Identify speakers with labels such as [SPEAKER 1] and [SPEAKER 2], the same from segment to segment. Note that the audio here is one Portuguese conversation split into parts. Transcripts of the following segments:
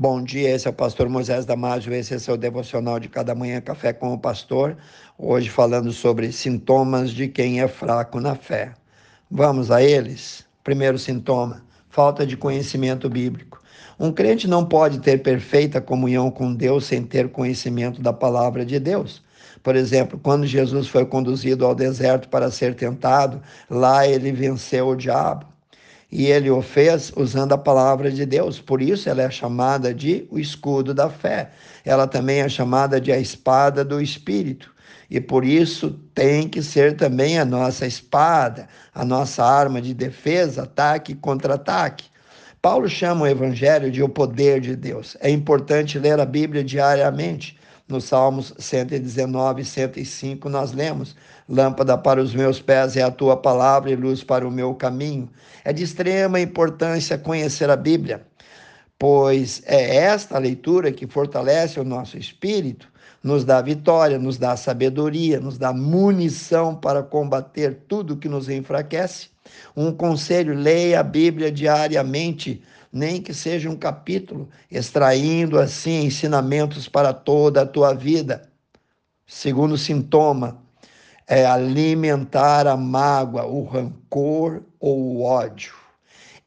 [SPEAKER 1] Bom dia, esse é o pastor Moisés Damásio, esse é o devocional de cada manhã Café com o Pastor. Hoje falando sobre sintomas de quem é fraco na fé. Vamos a eles? Primeiro sintoma: falta de conhecimento bíblico. Um crente não pode ter perfeita comunhão com Deus sem ter conhecimento da palavra de Deus. Por exemplo, quando Jesus foi conduzido ao deserto para ser tentado, lá ele venceu o diabo e ele o fez usando a palavra de Deus. Por isso ela é chamada de o escudo da fé. Ela também é chamada de a espada do espírito. E por isso tem que ser também a nossa espada, a nossa arma de defesa, ataque e contra-ataque. Paulo chama o evangelho de o poder de Deus. É importante ler a Bíblia diariamente. Nos Salmos 119 e 105 nós lemos: Lâmpada para os meus pés é a tua palavra e luz para o meu caminho. É de extrema importância conhecer a Bíblia, pois é esta leitura que fortalece o nosso espírito, nos dá vitória, nos dá sabedoria, nos dá munição para combater tudo que nos enfraquece. Um conselho: leia a Bíblia diariamente nem que seja um capítulo, extraindo assim ensinamentos para toda a tua vida. Segundo sintoma é alimentar a mágoa, o rancor ou o ódio.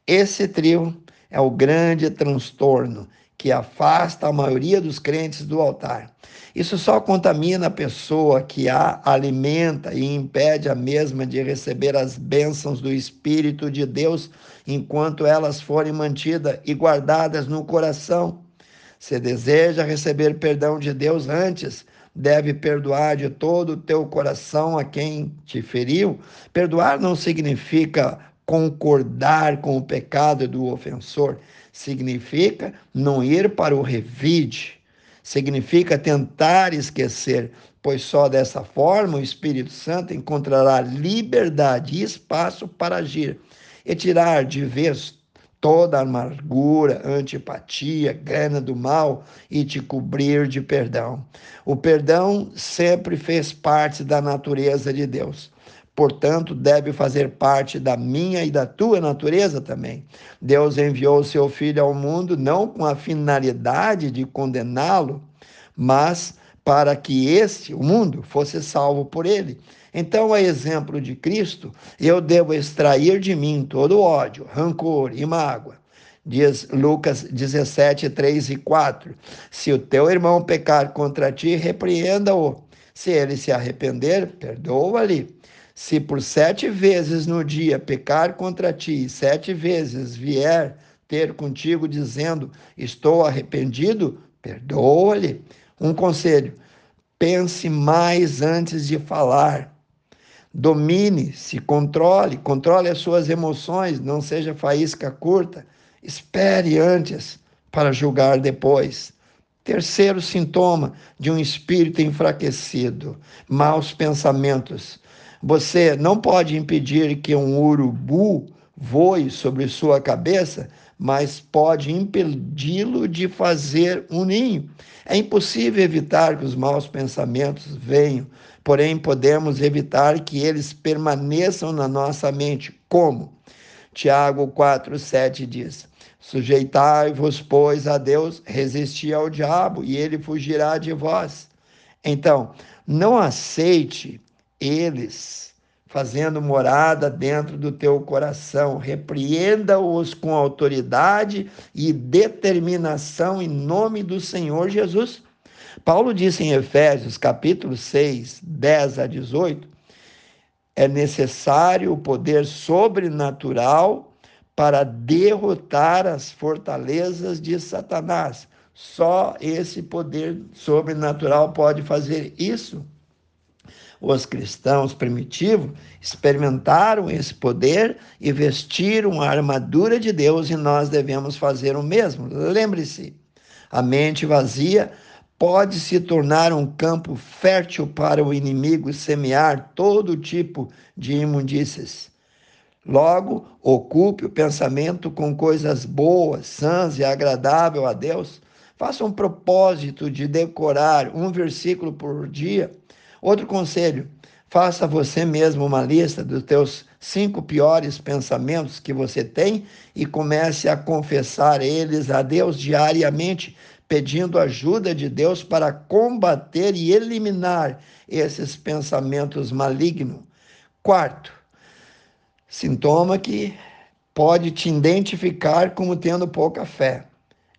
[SPEAKER 1] Esse trio é o grande transtorno que afasta a maioria dos crentes do altar. Isso só contamina a pessoa que a alimenta e impede a mesma de receber as bênçãos do Espírito de Deus enquanto elas forem mantidas e guardadas no coração. Se deseja receber perdão de Deus antes, deve perdoar de todo o teu coração a quem te feriu. Perdoar não significa concordar com o pecado do ofensor, significa não ir para o revide, significa tentar esquecer, pois só dessa forma o Espírito Santo encontrará liberdade e espaço para agir e tirar de vez toda a amargura, antipatia, gana do mal e te cobrir de perdão. O perdão sempre fez parte da natureza de Deus portanto, deve fazer parte da minha e da tua natureza também. Deus enviou o seu Filho ao mundo não com a finalidade de condená-lo, mas para que este, o mundo, fosse salvo por ele. Então, a exemplo de Cristo, eu devo extrair de mim todo ódio, rancor e mágoa. Diz Lucas 17, 3 e 4. Se o teu irmão pecar contra ti, repreenda-o. Se ele se arrepender, perdoa-lhe. Se por sete vezes no dia pecar contra ti, sete vezes vier ter contigo dizendo: Estou arrependido, perdoa-lhe. Um conselho: pense mais antes de falar. Domine, se controle, controle as suas emoções, não seja faísca curta. Espere antes para julgar depois. Terceiro sintoma de um espírito enfraquecido: maus pensamentos. Você não pode impedir que um urubu voe sobre sua cabeça, mas pode impedi-lo de fazer um ninho. É impossível evitar que os maus pensamentos venham, porém podemos evitar que eles permaneçam na nossa mente. Como? Tiago 4:7 diz: Sujeitai-vos, pois, a Deus, resisti ao diabo, e ele fugirá de vós. Então, não aceite eles, fazendo morada dentro do teu coração. Repreenda-os com autoridade e determinação em nome do Senhor Jesus. Paulo disse em Efésios, capítulo 6, 10 a 18, é necessário o poder sobrenatural para derrotar as fortalezas de Satanás. Só esse poder sobrenatural pode fazer isso os cristãos primitivos experimentaram esse poder e vestiram a armadura de Deus e nós devemos fazer o mesmo. Lembre-se, a mente vazia pode se tornar um campo fértil para o inimigo semear todo tipo de imundícies. Logo, ocupe o pensamento com coisas boas, sãs e agradáveis a Deus. Faça um propósito de decorar um versículo por dia Outro conselho: faça você mesmo uma lista dos teus cinco piores pensamentos que você tem e comece a confessar eles a Deus diariamente, pedindo ajuda de Deus para combater e eliminar esses pensamentos malignos. Quarto, sintoma que pode te identificar como tendo pouca fé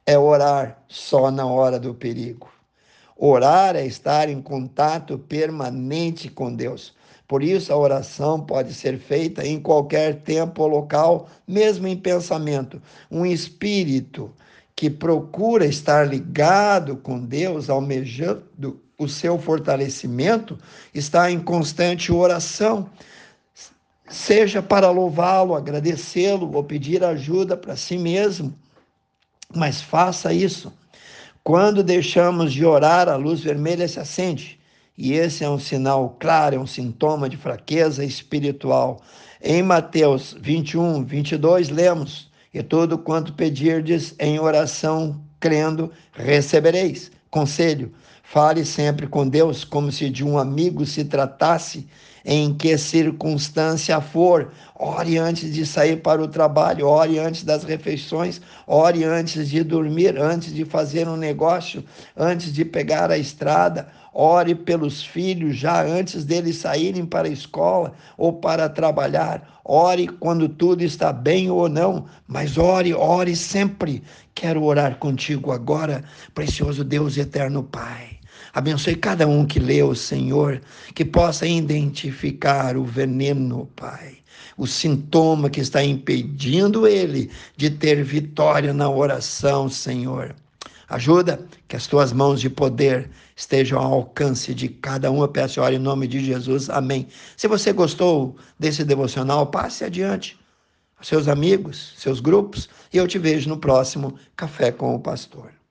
[SPEAKER 1] é orar só na hora do perigo. Orar é estar em contato permanente com Deus. Por isso, a oração pode ser feita em qualquer tempo ou local, mesmo em pensamento. Um espírito que procura estar ligado com Deus, almejando o seu fortalecimento, está em constante oração, seja para louvá-lo, agradecê-lo ou pedir ajuda para si mesmo. Mas faça isso. Quando deixamos de orar, a luz vermelha se acende. E esse é um sinal claro, é um sintoma de fraqueza espiritual. Em Mateus 21, 22, lemos: E tudo quanto pedirdes em oração, crendo, recebereis. Conselho: fale sempre com Deus como se de um amigo se tratasse em que circunstância for. Ore antes de sair para o trabalho, ore antes das refeições, ore antes de dormir, antes de fazer um negócio, antes de pegar a estrada. Ore pelos filhos já antes deles saírem para a escola ou para trabalhar. Ore quando tudo está bem ou não, mas ore, ore sempre. Quero orar contigo agora, precioso Deus eterno Pai. Abençoe cada um que leu, Senhor, que possa identificar o veneno, Pai, o sintoma que está impedindo ele de ter vitória na oração, Senhor. Ajuda que as tuas mãos de poder estejam ao alcance de cada um. Eu peço e em nome de Jesus. Amém. Se você gostou desse devocional, passe adiante. Seus amigos, seus grupos, e eu te vejo no próximo Café com o Pastor.